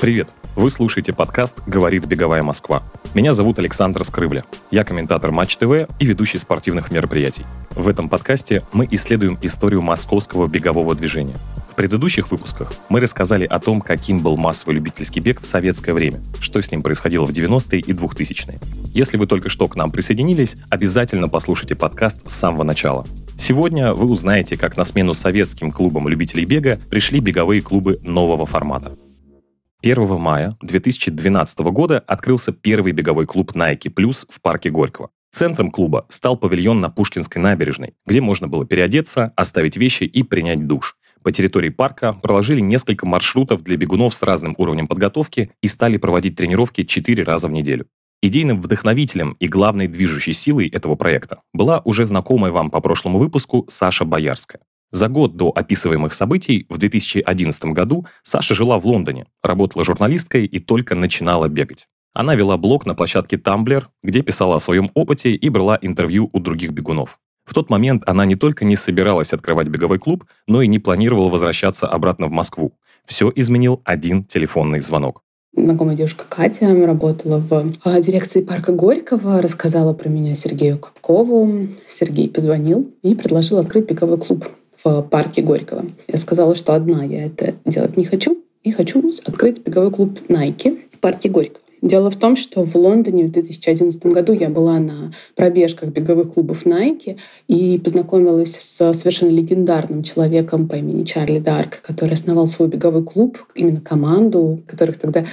Привет! Вы слушаете подкаст «Говорит Беговая Москва». Меня зовут Александр Скрыбля. Я комментатор Матч ТВ и ведущий спортивных мероприятий. В этом подкасте мы исследуем историю московского бегового движения. В предыдущих выпусках мы рассказали о том, каким был массовый любительский бег в советское время, что с ним происходило в 90-е и 2000-е. Если вы только что к нам присоединились, обязательно послушайте подкаст с самого начала. Сегодня вы узнаете, как на смену советским клубам любителей бега пришли беговые клубы нового формата. 1 мая 2012 года открылся первый беговой клуб Nike Plus в парке Горького. Центром клуба стал павильон на Пушкинской набережной, где можно было переодеться, оставить вещи и принять душ. По территории парка проложили несколько маршрутов для бегунов с разным уровнем подготовки и стали проводить тренировки 4 раза в неделю. Идейным вдохновителем и главной движущей силой этого проекта была уже знакомая вам по прошлому выпуску Саша Боярская. За год до описываемых событий, в 2011 году, Саша жила в Лондоне, работала журналисткой и только начинала бегать. Она вела блог на площадке Tumblr, где писала о своем опыте и брала интервью у других бегунов. В тот момент она не только не собиралась открывать беговой клуб, но и не планировала возвращаться обратно в Москву. Все изменил один телефонный звонок. Знакомая девушка Катя работала в а, дирекции парка Горького, рассказала про меня Сергею Капкову. Сергей позвонил и предложил открыть беговой клуб в парке Горького. Я сказала, что одна я это делать не хочу, и хочу открыть беговой клуб Nike в парке Горького. Дело в том, что в Лондоне в 2011 году я была на пробежках беговых клубов Nike и познакомилась с совершенно легендарным человеком по имени Чарли Дарк, который основал свой беговой клуб, именно команду, которых тогда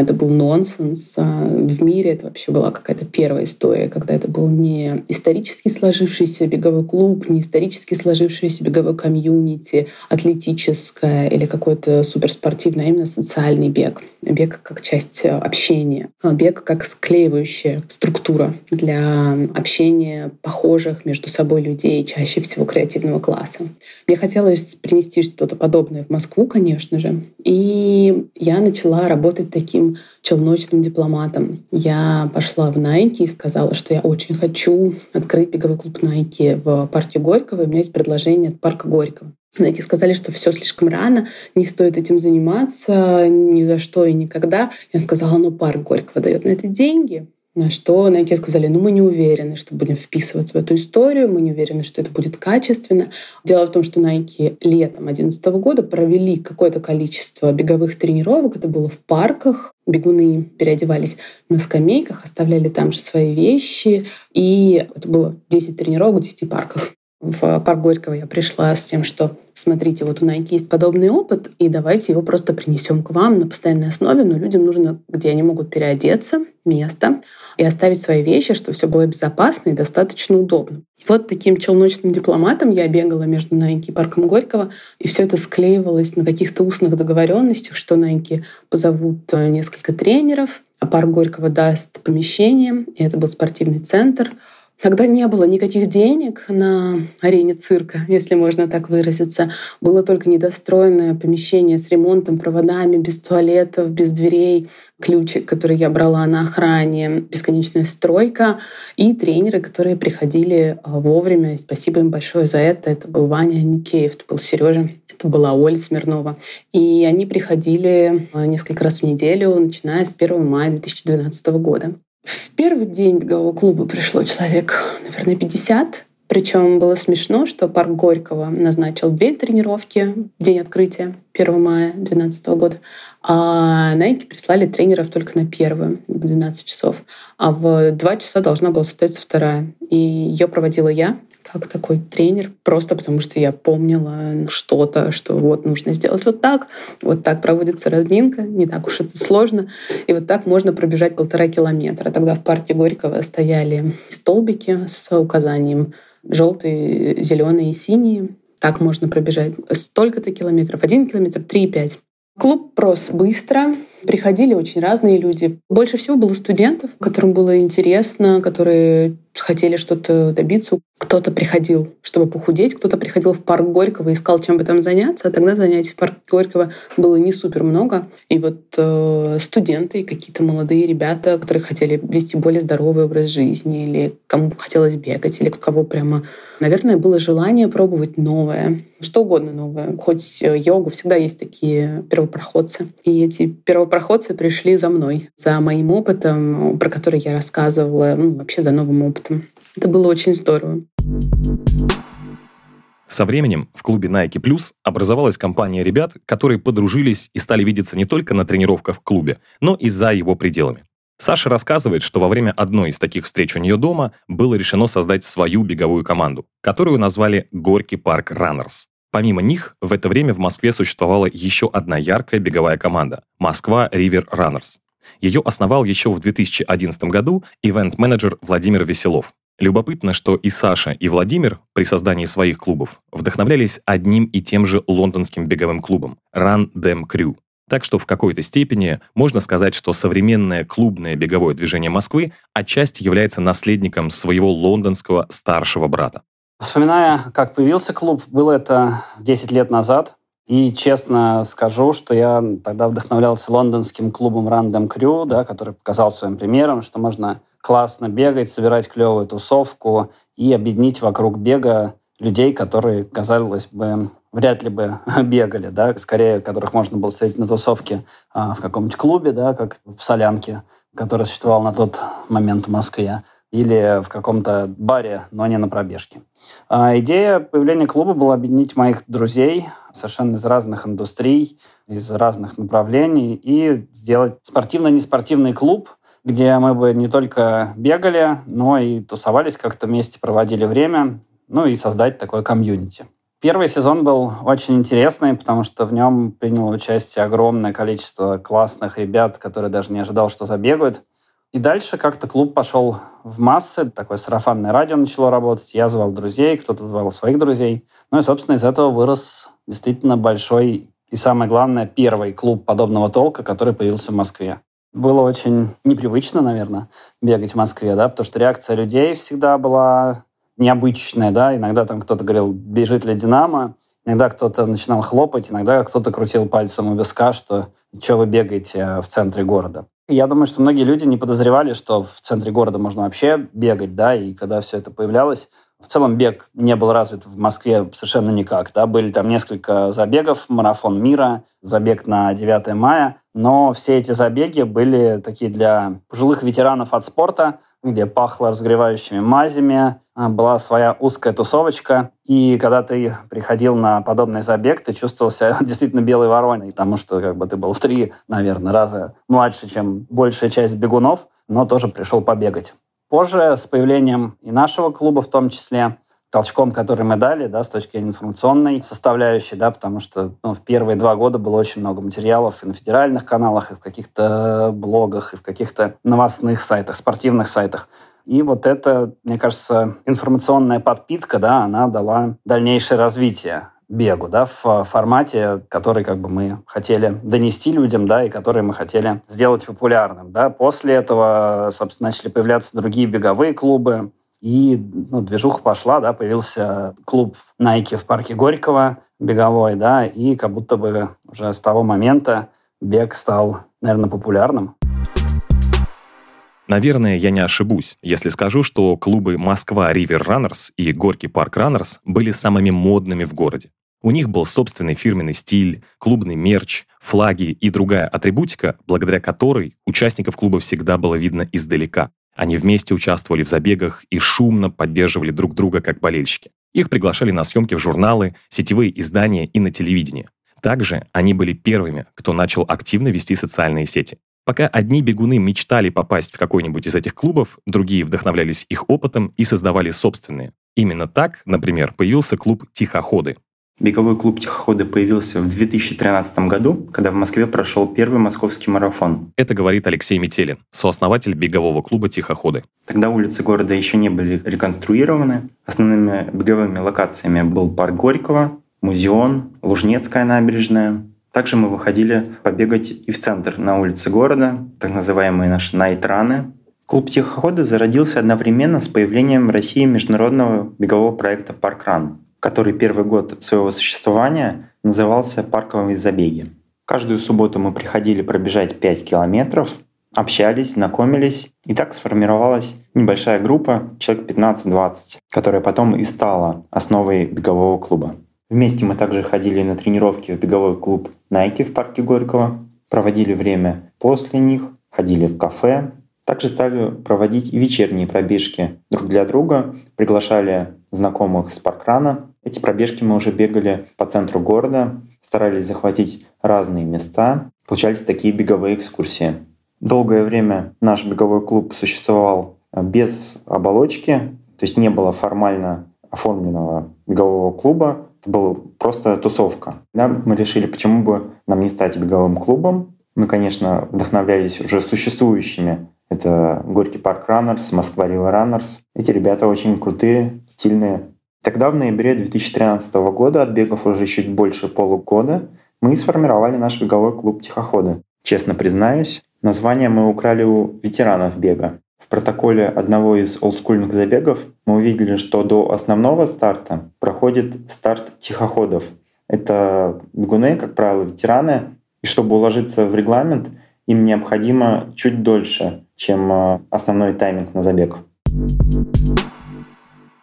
это был нонсенс. А, в мире это вообще была какая-то первая история, когда это был не исторически сложившийся беговой клуб, не исторически сложившийся беговой комьюнити, атлетическое или какой-то суперспортивный, а именно социальный бег. Бег как часть общения. Бег как склеивающая структура для общения похожих между собой людей, чаще всего креативного класса. Мне хотелось принести что-то подобное в Москву, конечно же. И я начала работать таким таким челночным дипломатом. Я пошла в Nike и сказала, что я очень хочу открыть беговой клуб Nike в парке Горького, и у меня есть предложение от парка Горького. Nike сказали, что все слишком рано, не стоит этим заниматься ни за что и никогда. Я сказала, ну парк Горького дает на это деньги, на что Nike сказали, ну мы не уверены, что будем вписываться в эту историю, мы не уверены, что это будет качественно. Дело в том, что Nike летом 2011 года провели какое-то количество беговых тренировок, это было в парках, бегуны переодевались на скамейках, оставляли там же свои вещи, и это было 10 тренировок в 10 парках в парк Горького я пришла с тем, что смотрите, вот у Nike есть подобный опыт, и давайте его просто принесем к вам на постоянной основе, но людям нужно, где они могут переодеться, место, и оставить свои вещи, чтобы все было безопасно и достаточно удобно. И вот таким челночным дипломатом я бегала между Nike и парком Горького, и все это склеивалось на каких-то устных договоренностях, что Nike позовут э, несколько тренеров, а парк Горького даст помещение, и это был спортивный центр — когда не было никаких денег на арене цирка, если можно так выразиться, было только недостроенное помещение с ремонтом, проводами, без туалетов, без дверей, ключик, который я брала на охране, бесконечная стройка и тренеры, которые приходили а, вовремя. И спасибо им большое за это. Это был Ваня Никеев, это был Сережа, это была Оля Смирнова. И они приходили а, несколько раз в неделю, начиная с 1 мая 2012 года. В первый день бегового клуба пришло человек, наверное, 50. Причем было смешно, что парк Горького назначил две тренировки в день открытия 1 мая 2012 года, а Nike прислали тренеров только на первую, в 12 часов. А в 2 часа должна была состояться вторая. И ее проводила я как такой тренер, просто потому что я помнила что-то, что вот нужно сделать вот так, вот так проводится разминка, не так уж это сложно, и вот так можно пробежать полтора километра. Тогда в парке Горького стояли столбики с указанием желтые, зеленые и синие. Так можно пробежать столько-то километров. Один километр, три, пять. Клуб рос быстро, приходили очень разные люди. Больше всего было студентов, которым было интересно, которые хотели что-то добиться. Кто-то приходил, чтобы похудеть, кто-то приходил в парк Горького и искал, чем бы там заняться. А тогда занятий в парке Горького было не супер много. И вот э, студенты и какие-то молодые ребята, которые хотели вести более здоровый образ жизни, или кому хотелось бегать, или кого прямо, наверное, было желание пробовать новое, что угодно новое. Хоть э, йогу, всегда есть такие первопроходцы. И эти первопроходцы пришли за мной, за моим опытом, про который я рассказывала, ну, вообще за новым опытом. Это было очень здорово. Со временем в клубе Nike Plus образовалась компания ребят, которые подружились и стали видеться не только на тренировках в клубе, но и за его пределами. Саша рассказывает, что во время одной из таких встреч у нее дома было решено создать свою беговую команду, которую назвали «Горький парк Раннерс». Помимо них, в это время в Москве существовала еще одна яркая беговая команда – Москва Ривер Раннерс. Ее основал еще в 2011 году ивент-менеджер Владимир Веселов. Любопытно, что и Саша, и Владимир при создании своих клубов вдохновлялись одним и тем же лондонским беговым клубом – Run Dem Crew. Так что в какой-то степени можно сказать, что современное клубное беговое движение Москвы отчасти является наследником своего лондонского старшего брата. Вспоминая, как появился клуб, было это 10 лет назад. И честно скажу, что я тогда вдохновлялся лондонским клубом Random Crew, да, который показал своим примером, что можно классно бегать, собирать клевую тусовку и объединить вокруг бега людей, которые, казалось бы, вряд ли бы бегали, да, скорее, которых можно было встретить на тусовке а, в каком-нибудь клубе, да, как в Солянке, который существовал на тот момент в Москве, или в каком-то баре, но не на пробежке. А идея появления клуба была объединить моих друзей совершенно из разных индустрий, из разных направлений и сделать спортивно-неспортивный клуб, где мы бы не только бегали, но и тусовались как-то вместе, проводили время, ну и создать такое комьюнити. Первый сезон был очень интересный, потому что в нем приняло участие огромное количество классных ребят, которые даже не ожидал, что забегают. И дальше как-то клуб пошел в массы, такое сарафанное радио начало работать, я звал друзей, кто-то звал своих друзей. Ну и, собственно, из этого вырос действительно большой и, самое главное, первый клуб подобного толка, который появился в Москве. Было очень непривычно, наверное, бегать в Москве, да, потому что реакция людей всегда была необычная, да, иногда там кто-то говорил, бежит ли Динамо, иногда кто-то начинал хлопать, иногда кто-то крутил пальцем у виска, что что вы бегаете в центре города. Я думаю, что многие люди не подозревали, что в центре города можно вообще бегать, да, и когда все это появлялось, в целом бег не был развит в Москве совершенно никак. Да? Были там несколько забегов, марафон мира, забег на 9 мая, но все эти забеги были такие для пожилых ветеранов от спорта, где пахло разгревающими мазями, а, была своя узкая тусовочка. И когда ты приходил на подобный забег, ты чувствовал себя действительно белой вороной, потому что как бы ты был в три, наверное, раза младше, чем большая часть бегунов, но тоже пришел побегать. Позже, с появлением и нашего клуба в том числе, толчком, который мы дали, да, с точки зрения информационной составляющей, да, потому что ну, в первые два года было очень много материалов и на федеральных каналах, и в каких-то блогах, и в каких-то новостных сайтах, спортивных сайтах. И вот это, мне кажется, информационная подпитка, да, она дала дальнейшее развитие бегу, да, в формате, который как бы мы хотели донести людям, да, и который мы хотели сделать популярным, да. После этого, собственно, начали появляться другие беговые клубы, и ну, движуха пошла, да, появился клуб Nike в парке Горького, беговой, да, и как будто бы уже с того момента бег стал, наверное, популярным. Наверное, я не ошибусь, если скажу, что клубы Москва Ривер Раннерс и Горький Парк Раннерс были самыми модными в городе. У них был собственный фирменный стиль, клубный мерч, флаги и другая атрибутика, благодаря которой участников клуба всегда было видно издалека. Они вместе участвовали в забегах и шумно поддерживали друг друга как болельщики. Их приглашали на съемки в журналы, сетевые издания и на телевидение. Также они были первыми, кто начал активно вести социальные сети. Пока одни бегуны мечтали попасть в какой-нибудь из этих клубов, другие вдохновлялись их опытом и создавали собственные. Именно так, например, появился клуб «Тихоходы», Беговой клуб «Тихоходы» появился в 2013 году, когда в Москве прошел первый московский марафон. Это говорит Алексей Метелин, сооснователь бегового клуба «Тихоходы». Тогда улицы города еще не были реконструированы. Основными беговыми локациями был парк Горького, Музеон, Лужнецкая набережная. Также мы выходили побегать и в центр, на улице города, так называемые наши найтраны. Клуб «Тихоходы» зародился одновременно с появлением в России международного бегового проекта «Паркран», который первый год своего существования назывался «Парковые забеги». Каждую субботу мы приходили пробежать 5 километров, общались, знакомились, и так сформировалась небольшая группа, человек 15-20, которая потом и стала основой бегового клуба. Вместе мы также ходили на тренировки в беговой клуб Nike в парке Горького, проводили время после них, ходили в кафе, также стали проводить и вечерние пробежки друг для друга, приглашали знакомых с паркрана. Эти пробежки мы уже бегали по центру города, старались захватить разные места. Получались такие беговые экскурсии. Долгое время наш беговой клуб существовал без оболочки, то есть не было формально оформленного бегового клуба, это была просто тусовка. Да, мы решили, почему бы нам не стать беговым клубом. Мы, конечно, вдохновлялись уже существующими это Горький парк Раннерс, Москва Рива Раннерс. Эти ребята очень крутые, стильные. Тогда, в ноябре 2013 года, отбегав уже чуть больше полугода, мы сформировали наш беговой клуб «Тихоходы». Честно признаюсь, название мы украли у ветеранов бега. В протоколе одного из олдскульных забегов мы увидели, что до основного старта проходит старт тихоходов. Это бегуны, как правило, ветераны, и чтобы уложиться в регламент, им необходимо чуть дольше, чем э, основной тайминг на забег.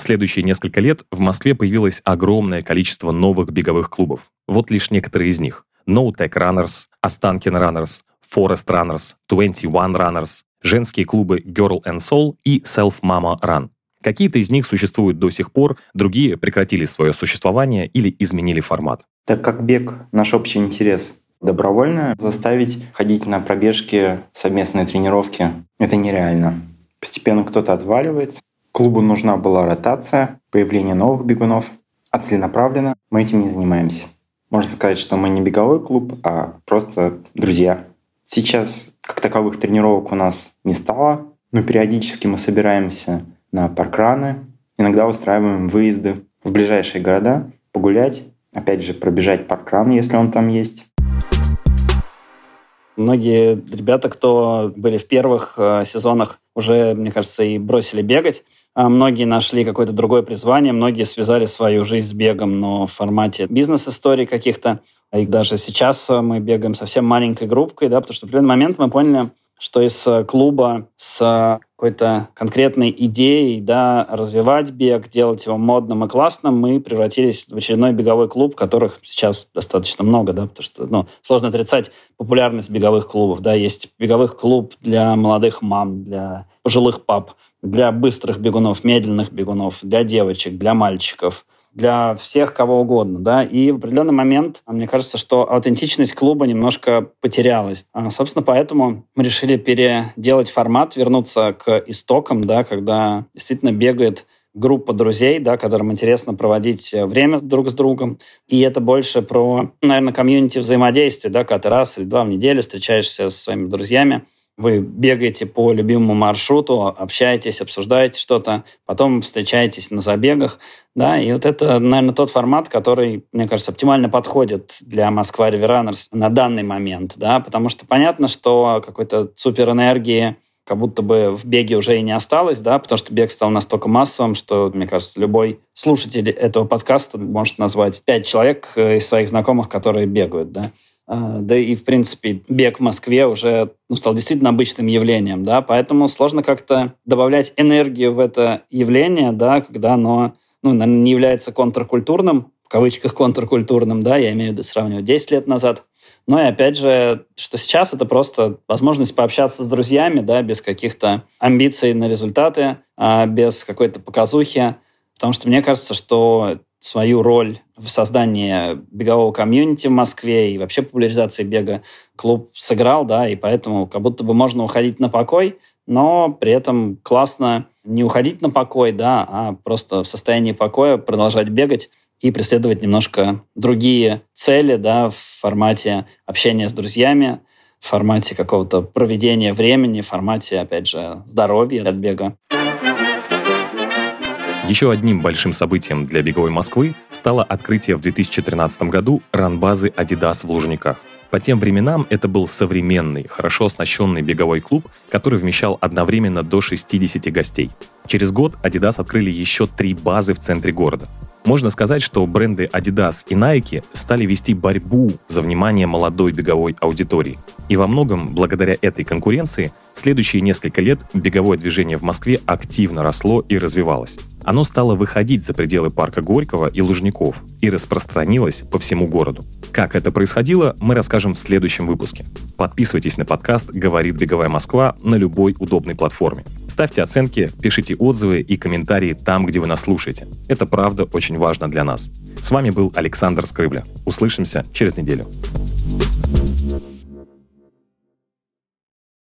В следующие несколько лет в Москве появилось огромное количество новых беговых клубов. Вот лишь некоторые из них. No Tech Runners, Останкин Runners, Forest Runners, 21 Runners, женские клубы Girl and Soul и Self Mama Run. Какие-то из них существуют до сих пор, другие прекратили свое существование или изменили формат. Так как бег — наш общий интерес, Добровольно заставить ходить на пробежки, совместные тренировки — это нереально. Постепенно кто-то отваливается. Клубу нужна была ротация, появление новых бегунов. А целенаправленно мы этим не занимаемся. Можно сказать, что мы не беговой клуб, а просто друзья. Сейчас как таковых тренировок у нас не стало, но периодически мы собираемся на паркраны, иногда устраиваем выезды в ближайшие города, погулять, опять же, пробежать паркран, если он там есть. Многие ребята, кто были в первых э, сезонах, уже, мне кажется, и бросили бегать. А многие нашли какое-то другое призвание, многие связали свою жизнь с бегом, но в формате бизнес-историй каких-то. И даже сейчас э, мы бегаем совсем маленькой группкой, да, потому что в определенный момент мы поняли, что из э, клуба с какой-то конкретной идеей да, развивать бег, делать его модным и классным, мы превратились в очередной беговой клуб, которых сейчас достаточно много, да, потому что ну, сложно отрицать популярность беговых клубов. Да. Есть беговых клуб для молодых мам, для пожилых пап, для быстрых бегунов, медленных бегунов, для девочек, для мальчиков – для всех кого угодно, да, и в определенный момент, мне кажется, что аутентичность клуба немножко потерялась. А, собственно, поэтому мы решили переделать формат, вернуться к истокам, да, когда действительно бегает группа друзей, да, которым интересно проводить время друг с другом. И это больше про, наверное, комьюнити взаимодействия, да, когда ты раз или два в неделю встречаешься со своими друзьями, вы бегаете по любимому маршруту, общаетесь, обсуждаете что-то, потом встречаетесь на забегах, да, и вот это, наверное, тот формат, который, мне кажется, оптимально подходит для Москва River на данный момент, да, потому что понятно, что какой-то суперэнергии как будто бы в беге уже и не осталось, да, потому что бег стал настолько массовым, что, мне кажется, любой слушатель этого подкаста может назвать пять человек из своих знакомых, которые бегают, да. А, да и, в принципе, бег в Москве уже ну, стал действительно обычным явлением, да, поэтому сложно как-то добавлять энергию в это явление, да, когда оно, ну, не является контркультурным, в кавычках контркультурным, да, я имею в виду сравнивать 10 лет назад. Но и опять же, что сейчас это просто возможность пообщаться с друзьями, да, без каких-то амбиций на результаты, а без какой-то показухи, потому что мне кажется, что свою роль в создании бегового комьюнити в Москве и вообще популяризации бега клуб сыграл, да, и поэтому как будто бы можно уходить на покой, но при этом классно не уходить на покой, да, а просто в состоянии покоя продолжать бегать и преследовать немножко другие цели, да, в формате общения с друзьями, в формате какого-то проведения времени, в формате, опять же, здоровья от бега. Еще одним большим событием для беговой Москвы стало открытие в 2013 году ранбазы Adidas в Лужниках. По тем временам это был современный, хорошо оснащенный беговой клуб, который вмещал одновременно до 60 гостей. Через год Adidas открыли еще три базы в центре города. Можно сказать, что бренды Adidas и Nike стали вести борьбу за внимание молодой беговой аудитории. И во многом благодаря этой конкуренции в следующие несколько лет беговое движение в Москве активно росло и развивалось. Оно стало выходить за пределы парка Горького и Лужников и распространилось по всему городу. Как это происходило, мы расскажем в следующем выпуске. Подписывайтесь на подкаст «Говорит Беговая Москва» на любой удобной платформе. Ставьте оценки, пишите отзывы и комментарии там, где вы нас слушаете. Это правда очень важно для нас. С вами был Александр Скрыбля. Услышимся через неделю. thank you